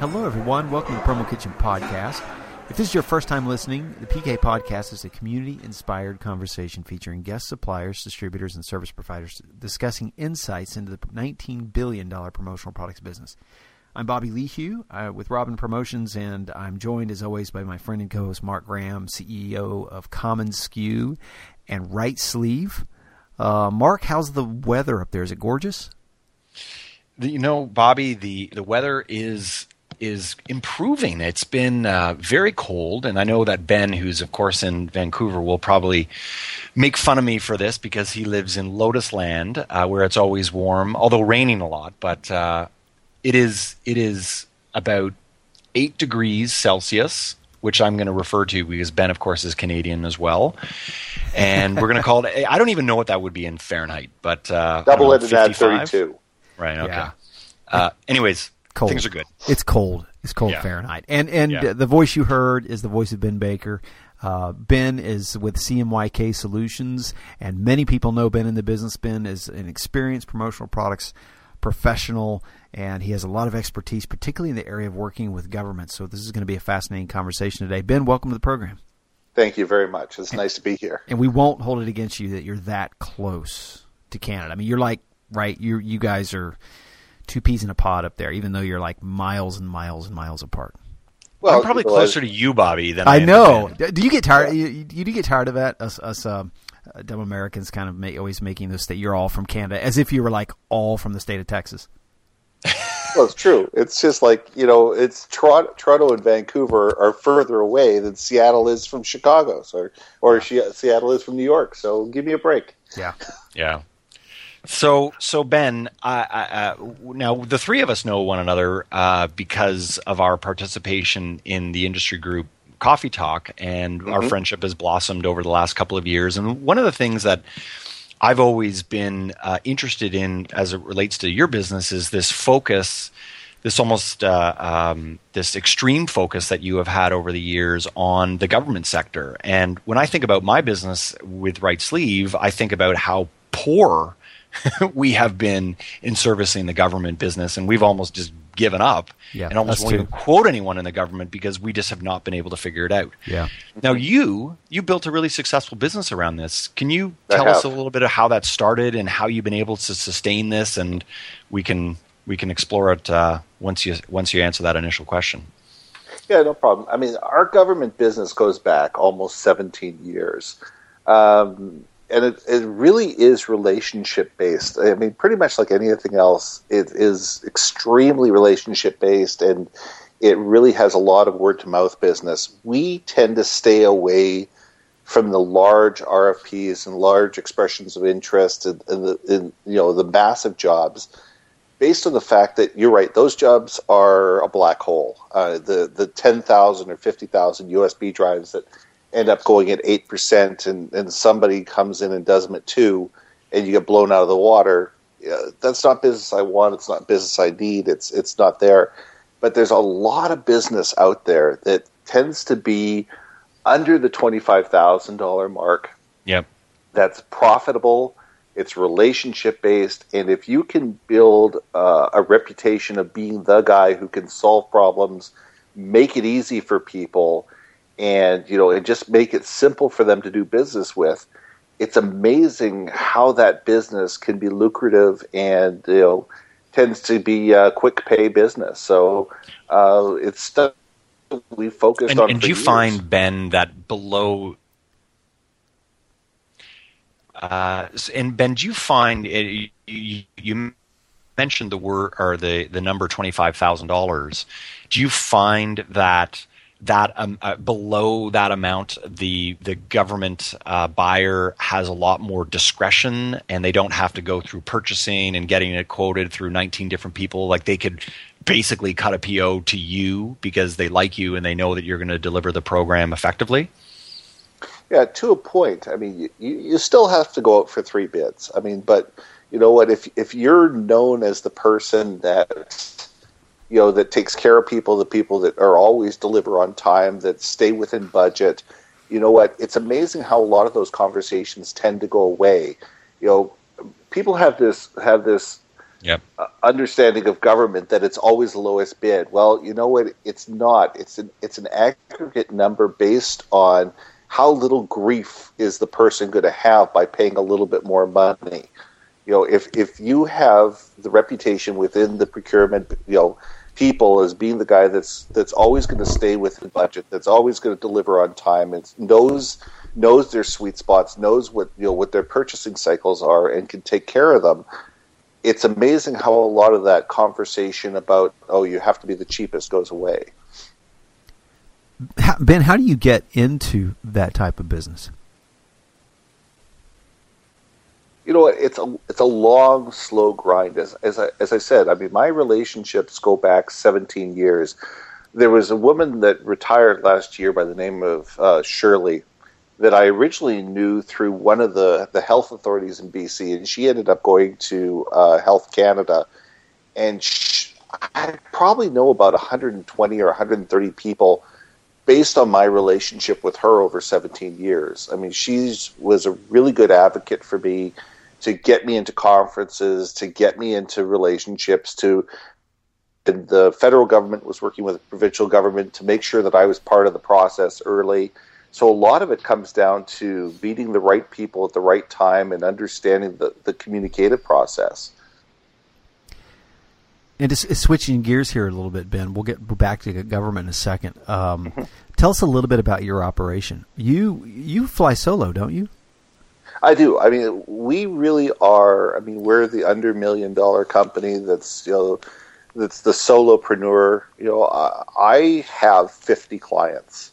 Hello, everyone. Welcome to the Promo Kitchen Podcast. If this is your first time listening, the PK Podcast is a community inspired conversation featuring guest suppliers, distributors, and service providers discussing insights into the $19 billion promotional products business. I'm Bobby Lehew uh, with Robyn Promotions, and I'm joined as always by my friend and co host Mark Graham, CEO of commonsku and Rightsleeve. Uh, Mark, how's the weather up there? Is it gorgeous? You know, Bobby, the, the weather is is improving. It's been uh, very cold, and I know that Ben, who's of course in Vancouver, will probably make fun of me for this because he lives in Lotus Land, uh, where it's always warm, although raining a lot. But uh, it is it is about eight degrees Celsius. Which I'm going to refer to because Ben, of course, is Canadian as well, and we're going to call it. I don't even know what that would be in Fahrenheit, but uh, double it at 32. Right. Okay. Yeah. Uh, anyways, cold. Things are good. It's cold. It's cold yeah. Fahrenheit. And and yeah. the voice you heard is the voice of Ben Baker. Uh, ben is with CMYK Solutions, and many people know Ben in the business. Ben is an experienced promotional products professional, and he has a lot of expertise, particularly in the area of working with government. So this is going to be a fascinating conversation today. Ben, welcome to the program. Thank you very much. It's and, nice to be here. And we won't hold it against you that you're that close to Canada. I mean, you're like right. You you guys are two peas in a pod up there, even though you're like miles and miles and miles apart. Well, I'm probably closer to you, Bobby, than I, I know. Do you get tired? Yeah. You, you, do get tired of that? Us, us uh, dumb Americans, kind of make, always making this that you're all from Canada, as if you were like all from the state of Texas. well, it's true. It's just like you know, it's Toronto, Toronto and Vancouver are further away than Seattle is from Chicago, so or Seattle is from New York. So give me a break. Yeah, yeah. So, so Ben, uh, uh, now the three of us know one another uh, because of our participation in the industry group Coffee Talk, and mm-hmm. our friendship has blossomed over the last couple of years. And one of the things that I've always been uh, interested in, as it relates to your business, is this focus, this almost uh, um, this extreme focus that you have had over the years on the government sector. And when I think about my business with Rightsleeve, I think about how poor we have been in servicing the government business, and we've almost just given up yeah, and almost won't even quote anyone in the government because we just have not been able to figure it out. Yeah. Now you you built a really successful business around this. Can you tell us a little bit of how that started and how you've been able to sustain this? And we can we can explore it uh, once you once you answer that initial question. Yeah, no problem. I mean, our government business goes back almost 17 years. Um, and it, it really is relationship based. I mean, pretty much like anything else, it is extremely relationship based, and it really has a lot of word to mouth business. We tend to stay away from the large RFPs and large expressions of interest and, and, you know the massive jobs, based on the fact that you're right; those jobs are a black hole. Uh, the the ten thousand or fifty thousand USB drives that end up going at 8% and, and somebody comes in and does them at 2 and you get blown out of the water, that's not business I want. It's not business I need. It's, it's not there. But there's a lot of business out there that tends to be under the $25,000 mark. Yep. That's profitable. It's relationship based. And if you can build uh, a reputation of being the guy who can solve problems, make it easy for people – and you know and just make it simple for them to do business with it's amazing how that business can be lucrative and you know tends to be a quick pay business so uh, it's stuff we focused and, on and do you years. find ben that below uh, and ben do you find it, you, you mentioned the word or the the number $25000 do you find that that um, uh, below that amount, the the government uh, buyer has a lot more discretion, and they don't have to go through purchasing and getting it quoted through 19 different people. Like they could basically cut a PO to you because they like you and they know that you're going to deliver the program effectively. Yeah, to a point. I mean, you, you still have to go out for three bids. I mean, but you know what? If if you're known as the person that you know that takes care of people, the people that are always deliver on time, that stay within budget. You know what? It's amazing how a lot of those conversations tend to go away. You know, people have this have this yep. uh, understanding of government that it's always the lowest bid. Well, you know what? It's not. It's an it's an aggregate number based on how little grief is the person going to have by paying a little bit more money. You know, if if you have the reputation within the procurement, you know, people as being the guy that's that's always going to stay within budget, that's always going to deliver on time, and knows knows their sweet spots, knows what you know what their purchasing cycles are, and can take care of them. It's amazing how a lot of that conversation about oh you have to be the cheapest goes away. Ben, how do you get into that type of business? You know, it's a it's a long, slow grind. As as I, as I said, I mean, my relationships go back 17 years. There was a woman that retired last year by the name of uh, Shirley that I originally knew through one of the the health authorities in BC, and she ended up going to uh, Health Canada, and she, I probably know about 120 or 130 people based on my relationship with her over 17 years. I mean, she was a really good advocate for me to get me into conferences, to get me into relationships, to the federal government was working with the provincial government to make sure that I was part of the process early. So a lot of it comes down to meeting the right people at the right time and understanding the, the communicative process. And just switching gears here a little bit, Ben, we'll get back to government in a second. Um, mm-hmm. Tell us a little bit about your operation. You you fly solo, don't you? I do. I mean, we really are. I mean, we're the under million dollar company that's you know that's the solopreneur. You know, I have fifty clients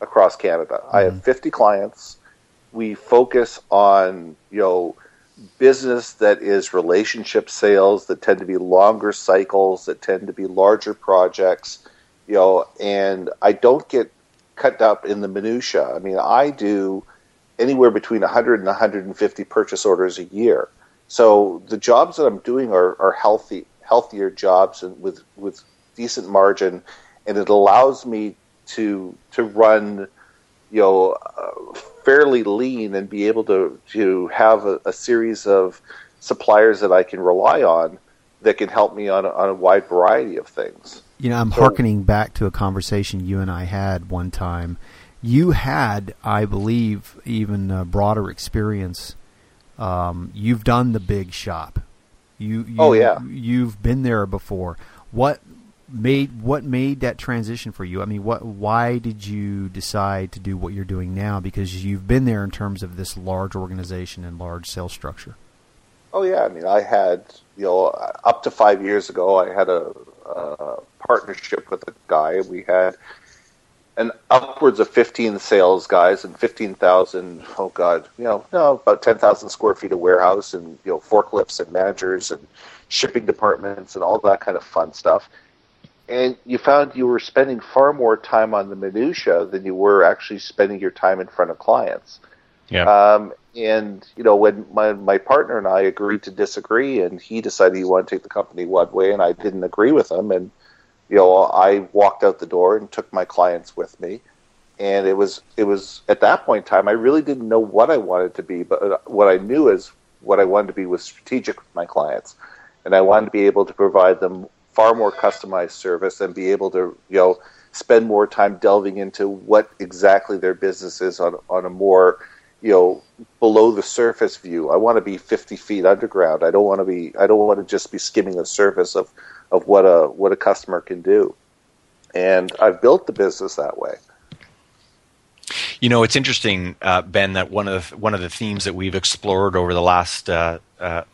across Canada. Mm-hmm. I have mm-hmm. fifty clients. We focus on you know business that is relationship sales that tend to be longer cycles that tend to be larger projects you know and i don't get cut up in the minutia i mean i do anywhere between 100 and 150 purchase orders a year so the jobs that i'm doing are, are healthy healthier jobs and with with decent margin and it allows me to to run you know uh, fairly lean and be able to to have a, a, series of suppliers that I can rely on that can help me on on a wide variety of things. You know, I'm so, harkening back to a conversation you and I had one time. You had, I believe, even a broader experience. Um, you've done the big shop. You, you, oh yeah. You've been there before. What made what made that transition for you? I mean, what why did you decide to do what you're doing now? Because you've been there in terms of this large organization and large sales structure. Oh yeah, I mean, I had you know up to five years ago, I had a, a partnership with a guy. We had an upwards of 15 sales guys and 15,000, oh God, you know, no, about 10,000 square feet of warehouse and, you know, forklifts and managers and shipping departments and all that kind of fun stuff and you found you were spending far more time on the minutia than you were actually spending your time in front of clients. Yeah. Um, and you know, when my my partner and I agreed to disagree, and he decided he wanted to take the company one way, and I didn't agree with him, and you know, I walked out the door and took my clients with me. And it was it was at that point in time I really didn't know what I wanted to be, but uh, what I knew is what I wanted to be was strategic with my clients, and I wanted to be able to provide them far more customized service and be able to you know spend more time delving into what exactly their business is on on a more you know below the surface view. I want to be 50 feet underground. I don't want to be I don't want to just be skimming the surface of of what a what a customer can do. And I've built the business that way. You know, it's interesting, uh, Ben, that one of the, one of the themes that we've explored over the last uh, uh,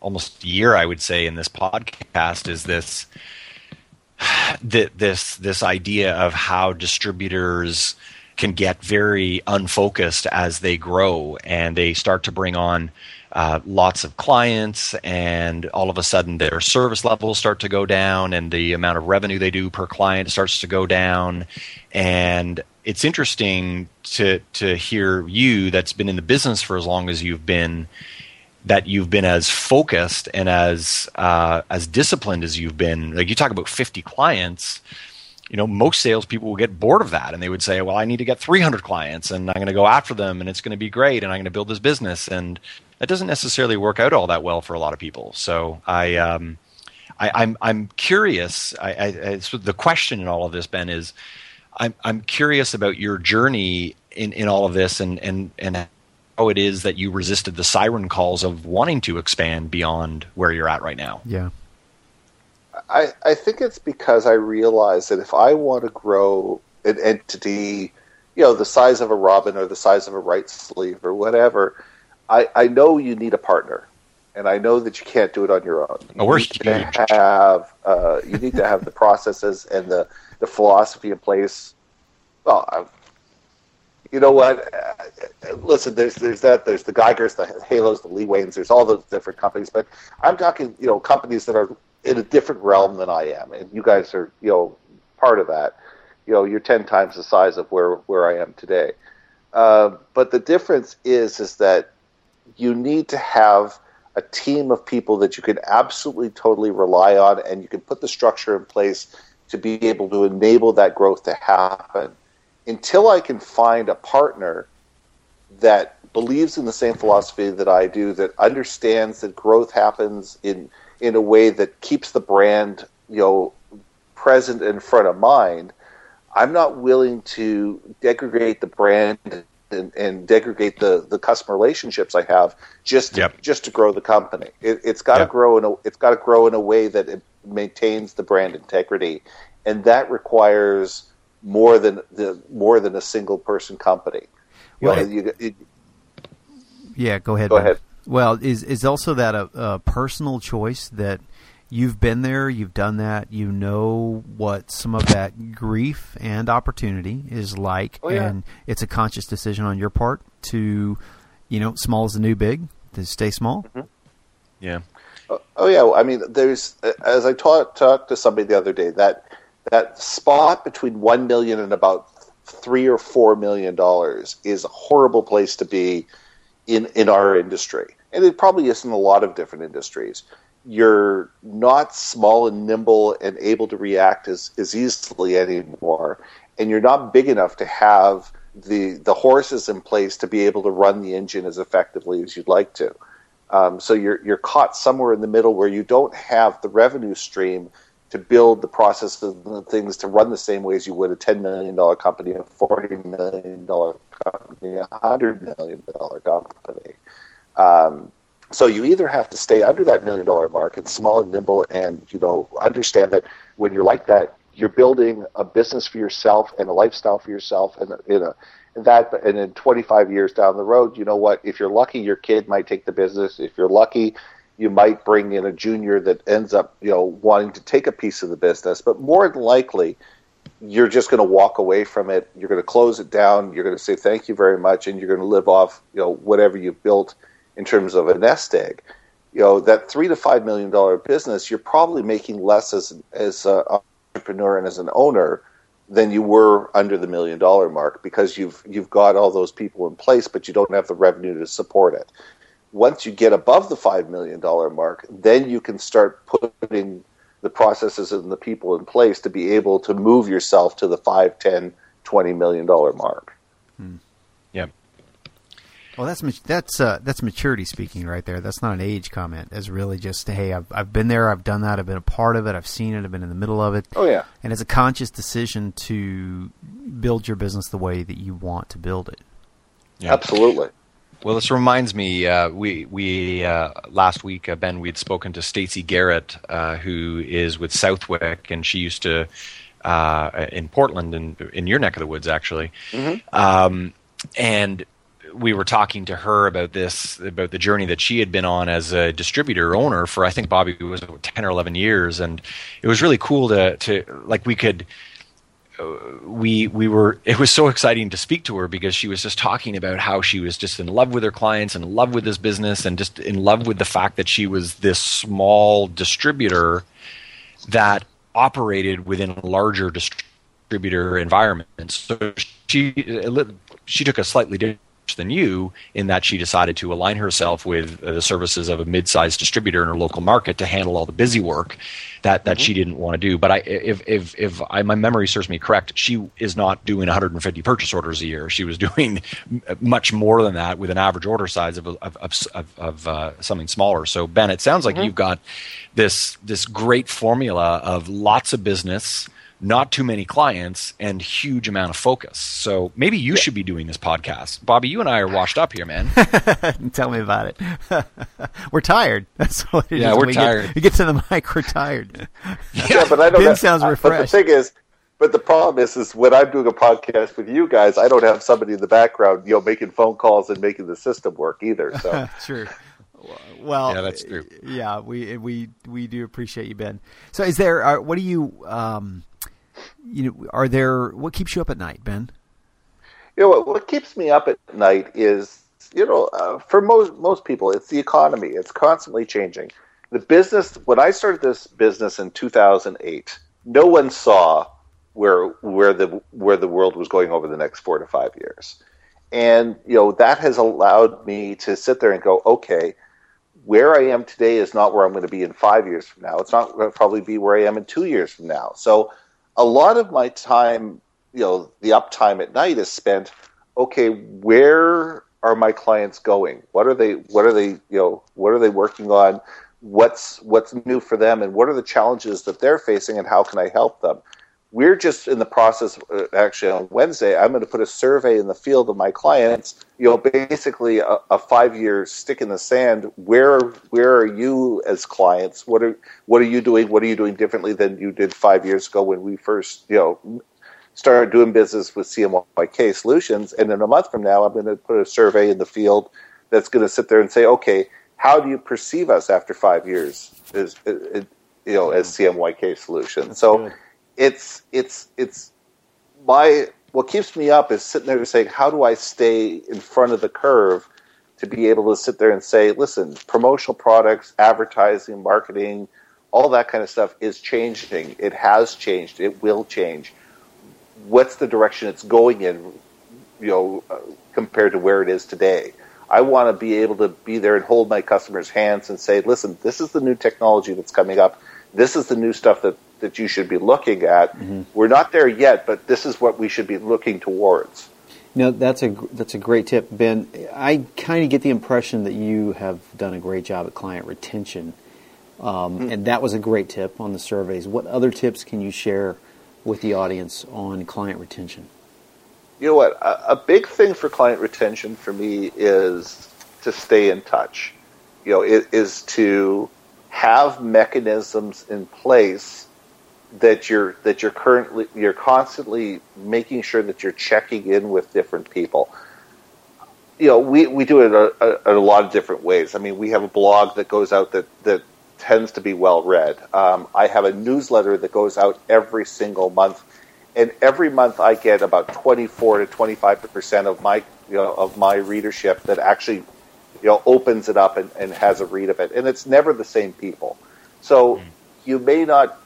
almost year, I would say, in this podcast is this this this idea of how distributors can get very unfocused as they grow and they start to bring on uh, lots of clients and all of a sudden their service levels start to go down and the amount of revenue they do per client starts to go down and it's interesting to to hear you that's been in the business for as long as you've been that you've been as focused and as uh, as disciplined as you've been. Like you talk about 50 clients, you know, most salespeople will get bored of that and they would say, "Well, I need to get 300 clients and I'm going to go after them and it's going to be great and I'm going to build this business." And that doesn't necessarily work out all that well for a lot of people. So I, um, I am I'm, I'm curious. I, I, so the question in all of this, Ben, is I'm I'm curious about your journey in, in all of this and and and how it is that you resisted the siren calls of wanting to expand beyond where you're at right now. Yeah. I, I think it's because I realize that if I want to grow an entity, you know, the size of a Robyn or the size of a Rightsleeve or whatever, I, I know you need a partner, and I know that you can't do it on your own. You oh, we're need to have uh, you need to have the processes and the, the philosophy in place. Well, I've, you know what? Uh, listen, there's there's that. There's the Geigers, the Halos, the Lee Waynes. There's all those different companies, but I'm talking, you know, companies that are in a different realm than I am, and you guys are, you know, part of that. You know, you're ten times the size of where where I am today. Uh, but the difference is, is that you need to have a team of people that you can absolutely totally rely on, and you can put the structure in place to be able to enable that growth to happen. Until I can find a partner that believes in the same philosophy that I do, that understands that growth happens in in a way that keeps the brand, you know, present in front of mind, I'm not willing to degrade the brand and, and degrade the, the customer relationships I have just to, Yep. just to grow the company. It, it's got to Yep. grow in a it's got to grow in a way that it maintains the brand integrity, and that requires more than the more than a single person company. You Well, know, you- it- Yeah, go ahead. Go Ben. ahead. Well, is is also that a, a personal choice that you've been there, you've done that, you know what some of that grief and opportunity is like, Oh, yeah. and it's a conscious decision on your part to, you know, small is the new big, to stay small. Mm-hmm. Yeah. Oh, oh yeah, I mean, there's as I talked talked to somebody the other day that that spot between one million and about three or four million dollars is a horrible place to be in in our industry, and it probably is in a lot of different industries. You're not small and nimble and able to react as, as easily anymore, and you're not big enough to have the the horses in place to be able to run the engine as effectively as you'd like to. Um, so you're you're caught somewhere in the middle where you don't have the revenue stream to build the processes and the things to run the same way as you would a ten million dollar company, a forty million dollar company, a hundred million dollar company. Um, so you either have to stay under that million dollar mark and small and nimble, and you know understand that when you're like that, you're building a business for yourself and a lifestyle for yourself, and in a and that and in 25 years down the road, you know what? If you're lucky, your kid might take the business. If you're lucky, you might bring in a junior that ends up, you know, wanting to take a piece of the business. But more than likely, you're just going to walk away from it. You're going to close it down. You're going to say thank you very much, and you're going to live off, you know, whatever you've built in terms of a nest egg. You know, that three to five million dollar business, you're probably making less as as an entrepreneur and as an owner than you were under the million dollar mark because you've you've got all those people in place, but you don't have the revenue to support it. Once you get above the five million dollar mark, then you can start putting the processes and the people in place to be able to move yourself to the five, ten, twenty million dollar mark. Yeah. Well, that's mat- that's uh, that's maturity speaking right there. That's not an age comment. That's really just hey, I've I've been there, I've done that, I've been a part of it, I've seen it, I've been in the middle of it, Oh yeah, and it's a conscious decision to build your business the way that you want to build it. Yeah. absolutely. Well, this reminds me. Uh, we we uh, last week, uh, Ben, we had spoken to Stacey Garrett, uh, who is with Southwick, and she used to uh, in Portland, in in your neck of the woods, actually. Um, and we were talking to her about this, about the journey that she had been on as a distributor owner for, I think Bobby was ten or eleven years, and it was really cool to to like we could Uh, we we were it was so exciting to speak to her because she was just talking about how she was just in love with her clients and in love with this business and just in love with the fact that she was this small distributor that operated within a larger distributor environment. So she uh, she took a slightly different than you in that she decided to align herself with the services of a mid-sized distributor in her local market to handle all the busy work that, that mm-hmm. she didn't want to do. But I, if if if I, my memory serves me correct, she is not doing 150 purchase orders a year. She was doing much more than that with an average order size of of of, of uh, something smaller. So Ben, it sounds like mm-hmm. you've got this this great formula of lots of business not too many clients and huge amount of focus. So maybe you yeah. should be doing this podcast. Bobby, you and I are washed up here, man. Tell me about it. we're tired. That's what it yeah, is. we're we tired. Get, we get to the mic, we're tired. yeah, yeah but I don't. Ben have, sounds refreshed. But the thing is, but the problem is, is when I'm doing a podcast with you guys, I don't have somebody in the background, you know, making phone calls and making the system work either. So true. Well, yeah, that's true. Yeah, we we we do appreciate you, Ben. So, is there? Uh, what do you? Um, you know, are there? What keeps you up at night, Ben? You know, what, what keeps me up at night is, you know, uh, for most most people, it's the economy. It's constantly changing. The business. When I started this business in 2008, no one saw where where the where the world was going over the next four to five years, and you know that has allowed me to sit there and go, okay, where I am today is not where I'm going to be in five years from now. It's not going to probably be where I am in two years from now. So a lot of my time, you know, the uptime at night is spent. Okay, where are my clients going? What are they? What are they? You know, what are they working on? What's what's new for them, and what are the challenges that they're facing, and how can I help them? We're just in the process. Uh, actually, on Wednesday, I'm going to put a survey in the field of my clients. You know, basically a, a five year stick in the sand. Where where are you as clients? What are what are you doing? What are you doing differently than you did five years ago when we first you know started doing business with CMYK Solutions? And in a month from now, I'm going to put a survey in the field that's going to sit there and say, okay, how do you perceive us after five years? Is, you know, as CMYK Solutions. So. Good it's it's it's my what keeps me up is sitting there and saying, how do I stay in front of the curve to be able to sit there and say, listen, promotional products, advertising, marketing, all that kind of stuff is changing. It has changed. It will change. What's the direction it's going in? You know, compared to where it is today. I want to be able to be there and hold my customers' hands and say, listen, this is the new technology that's coming up. This is the new stuff that that you should be looking at. Mm-hmm. We're not there yet, but this is what we should be looking towards. No, that's a that's a great tip, Ben. I kind of get the impression that you have done a great job at client retention, um, mm-hmm. and that was a great tip on the surveys. What other tips can you share with the audience on client retention? You know what? A, a big thing for client retention for me is to stay in touch. You know, it is to have mechanisms in place that you're that you're currently you're constantly making sure that you're checking in with different people. You know, we, we do it a, a, a lot of different ways. I mean, we have a blog that goes out that, that tends to be well read. Um, I have a newsletter that goes out every single month, and every month I get about twenty four to twenty five percent of my you know of my readership that actually you know opens it up and, and has a read of it, and it's never the same people. So mm. you may not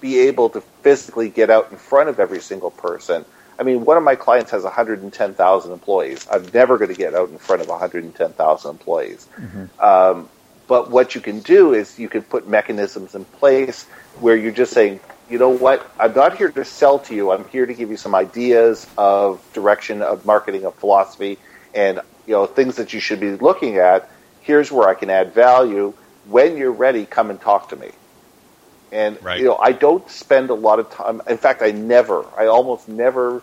be able to physically get out in front of every single person. I mean, one of my clients has 110,000 employees. I'm never going to get out in front of 110,000 employees. Mm-hmm. Um, but what you can do is you can put mechanisms in place where you're just saying, you know what, I'm not here to sell to you. I'm here to give you some ideas of direction of marketing, of philosophy, and you know things that you should be looking at. Here's where I can add value. When you're ready, come and talk to me. And right. you know, I don't spend a lot of time. In fact, I never, I almost never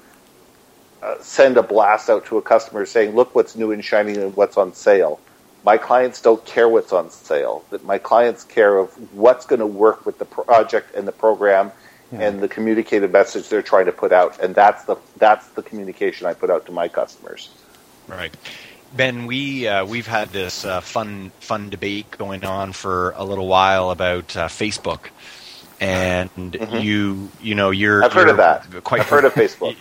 uh, send a blast out to a customer saying, "Look what's new and shiny and what's on sale." My clients don't care what's on sale. That my clients care of what's going to work with the project and the program yeah. and the communicated message they're trying to put out, and that's the that's the communication I put out to my customers. Right. Ben, we uh, we've had this uh, fun fun debate going on for a little while about uh, Facebook, and mm-hmm. you you know you're I've heard you're of that. Quite I've heard of Facebook.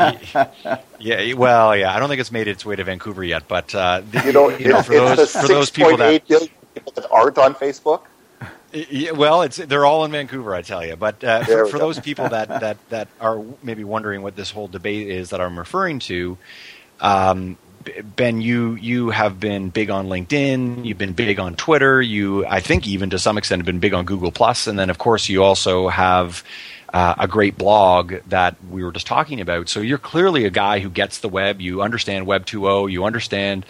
yeah, well, yeah, I don't think it's made its way to Vancouver yet, but uh, you know, you know for those for those people that, people that aren't on Facebook. Yeah, well, it's they're all in Vancouver, I tell you. But uh, for, for those people that, that, that are maybe wondering what this whole debate is that I'm referring to, um, Ben, you you have been big on LinkedIn. You've been big on Twitter. You, I think, even to some extent, have been big on Google Plus. And then, of course, you also have uh, a great blog that we were just talking about. So you're clearly a guy who gets the web. You understand Web 2.0. You understand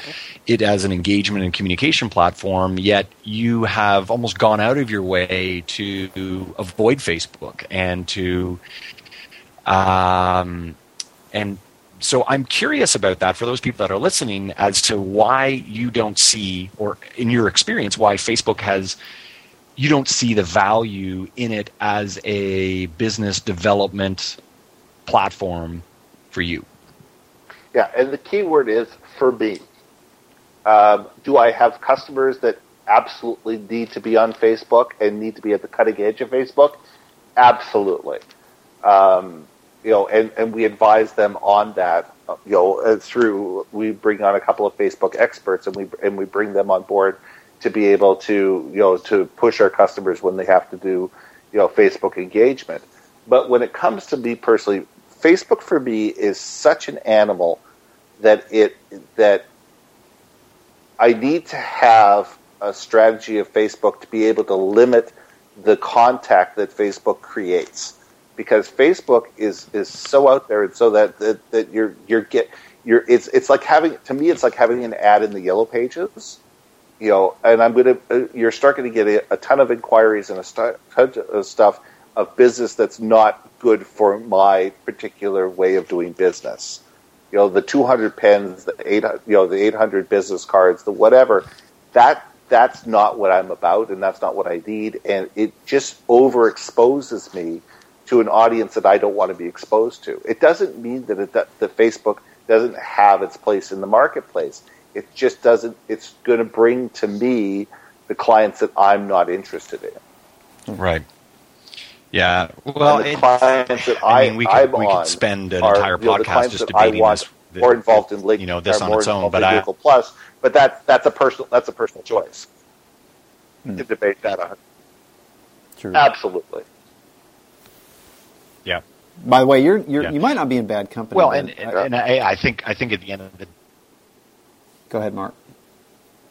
it as an engagement and communication platform. Yet you have almost gone out of your way to avoid Facebook and to um, and so I'm curious about that for those people that are listening as to why you don't see, or in your experience, why Facebook has you don't see the value in it as a business development platform for you. Yeah, and the key word is for me. Um, do I have customers that absolutely need to be on Facebook and need to be at the cutting edge of Facebook? Absolutely. Um, you know, and, and we advise them on that, you know, uh, through, we bring on a couple of Facebook experts and we, and we bring them on board to be able to, you know, to push our customers when they have to do, you know, Facebook engagement. But when it comes to me personally, Facebook for me is such an animal that it, that I need to have a strategy of Facebook to be able to limit the contact that Facebook creates because Facebook is is so out there and so that that, that you're you're get you're it's it's like having to me it's like having an ad in the yellow pages you know and i'm to uh, you're starting to get a, a, ton of inquiries and a ton of stuff of business that's not good for my particular way of doing business. You know the 200 pens the 8 you know the 800 business cards the whatever that that's not what i'm about and that's not what i need. And it just overexposes me to an audience that I don't want to be exposed to. It doesn't mean that it, that Facebook doesn't have its place in the marketplace. It just doesn't. It's going to bring to me the clients that I'm not interested in. Right. Yeah. Well, and the clients that I, I mean, we could, I'm we on could spend an are, entire you know, the podcast clients just that I debating want this. Or involved in LinkedIn, you know, this on its own, but I, Google Plus. But that that's a personal that's a personal choice. Hmm. To debate that on. True. Absolutely. Yeah. By the way, you're, you're Yeah. you might not be in bad company. Well, Ben. and I- and I, I think I think at the end of the go ahead, Mark.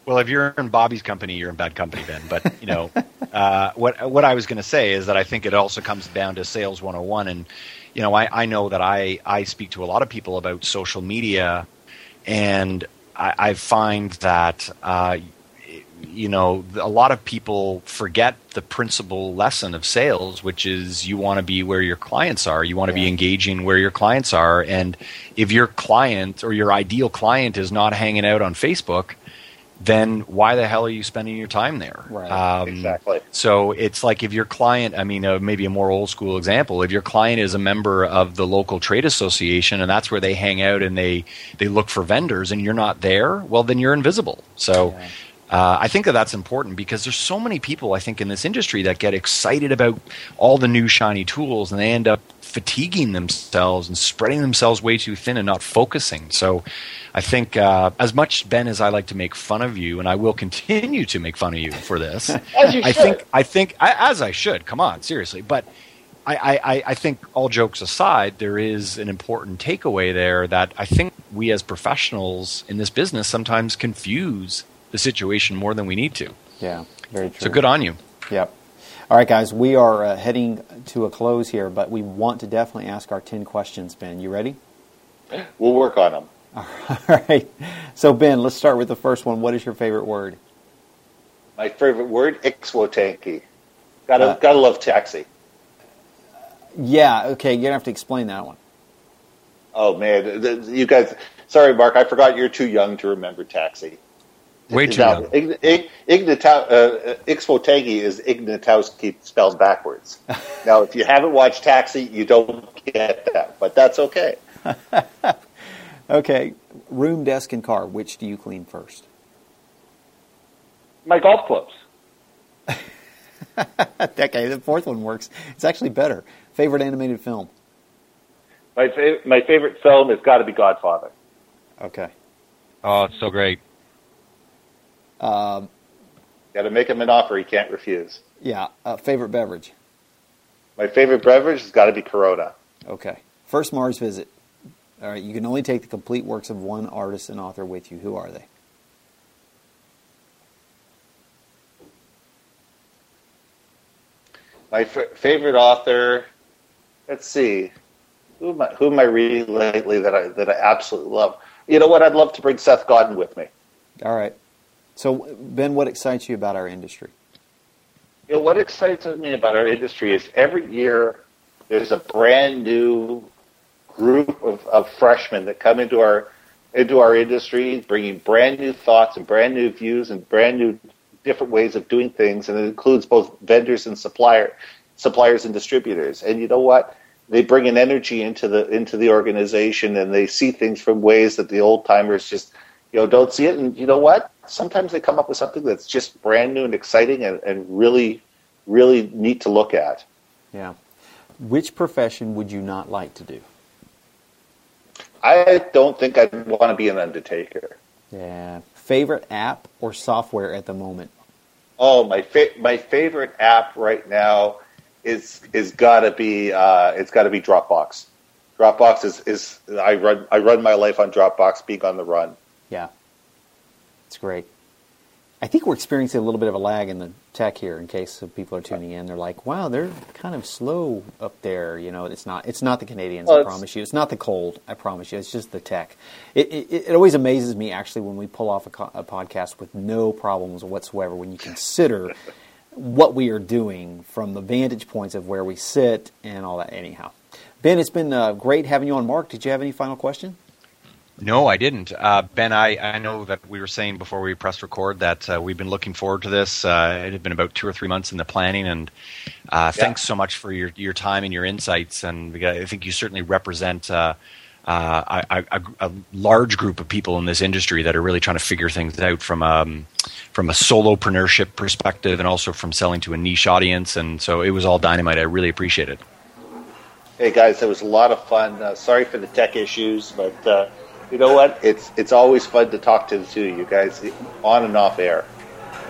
Well, if you're in Bobby's company, you're in bad company then. But you know, uh, what what I was going to say is that I think it also comes down to sales 101, and you know, I, I know that I I speak to a lot of people about social media, and I, I find that uh, you know a lot of people forget the principal lesson of sales, which is you want to be where your clients are. You want to be engaging where your clients are, and if your client or your ideal client is not hanging out on Facebook then why the hell are you spending your time there? Right. Um, Exactly. So it's like if your client, I mean, uh, maybe a more old school example, if your client is a member of the local trade association and that's where they hang out and they they look for vendors and you're not there, well, then you're invisible. So. Yeah. Uh, I think that that's important because there's so many people I think in this industry that get excited about all the new shiny tools and they end up fatiguing themselves and spreading themselves way too thin and not focusing. So I think uh, as much Ben as I like to make fun of you, and I will continue to make fun of you for this. As you I think I think I, as I should. Come on, seriously, but. I, I, I think all jokes aside, there is an important takeaway there that I think we as professionals in this business sometimes confuse the situation more than we need to. Yeah, very true. So good on you. Yep. All right, guys, we are uh, heading to a close here, but we want to definitely ask our 10 questions, Ben. You ready? We'll work on them. All right. So, Ben, let's start with the first one. What is your favorite word? My favorite word, Ixwotanki. Gotta Uh, gotta love taxi. Yeah, okay, you're going to have to explain that one. Oh man, th- th- you guys. Sorry, Mark. I forgot you're too young to remember taxi. Way too Now, young. Ign- Ig- Ignatau- uh, Ixwotanki is Ignatowski spelled backwards. now, if you haven't watched Taxi, you don't get that, but that's okay. Okay, room, desk, and car. Which do you clean first? My golf clubs. okay, the fourth one works. It's actually better. Favorite animated film? My fa- my favorite film has got to be Godfather. Okay. Oh, it's so great. Um, Got to make him an offer he can't refuse. yeah, uh, favorite beverage? My favorite beverage has got to be Corona. Okay. First Mars visit? All right, you can only take the complete works of one artist and author with you. Who are they? My f- favorite author. Let's see. Who am I? Who am I reading lately that I that I absolutely love? You know what? I'd love to bring Seth Godin with me. All right. So, Ben, what excites you about our industry? You know, what excites me about our industry is every year there's a brand new group of, of freshmen that come into our into our industry, bringing brand new thoughts and brand new views and brand new different ways of doing things, and it includes both vendors and supplier suppliers and distributors. And you know what? They bring an energy into the into the organization, and they see things from ways that the old timers just you know don't see it. And you know what? Sometimes they come up with something that's just brand new and exciting, and, and really really neat to look at. Yeah. Which profession would you not like to do? I don't think I'd want to be an undertaker. Yeah. Favorite app or software at the moment? Oh, my fa- my favorite app right now is is gotta be uh, it's gotta be Dropbox. Dropbox is, is I run I run my life on Dropbox, being on the run. Yeah. It's great. I think we're experiencing a little bit of a lag in the tech here. In case people are tuning in, they're like, "Wow, they're kind of slow up there." You know, it's not. It's not the Canadians. Well, I promise you. It's not the cold. I promise you. It's just the tech. It it, it always amazes me actually when we pull off a, co- a podcast with no problems whatsoever. When you consider what we are doing from the vantage points of where we sit and all that. Anyhow, Ben, it's been uh, great having you on. Mark, did you have any final question? No, I didn't. Uh, ben, I, I know that we were saying before we pressed record that uh, we've been looking forward to this. Uh, it had been about two or three months in the planning, and uh, thanks so much for your, your time and your insights. And I think you certainly represent uh, uh, a, a, a large group of people in this industry that are really trying to figure things out from um, from a solopreneurship perspective, and also from selling to a niche audience. And so it was all dynamite. I really appreciate it. Hey guys, it was a lot of fun. Uh, sorry for the tech issues, but uh, you know what? It's it's always fun to talk to the two of you guys on and off air.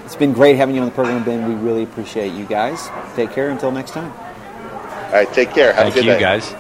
It's been great having you on the program, Ben. We really appreciate you guys. Take care until next time. All right, take care. Have Thank a good you, night. guys.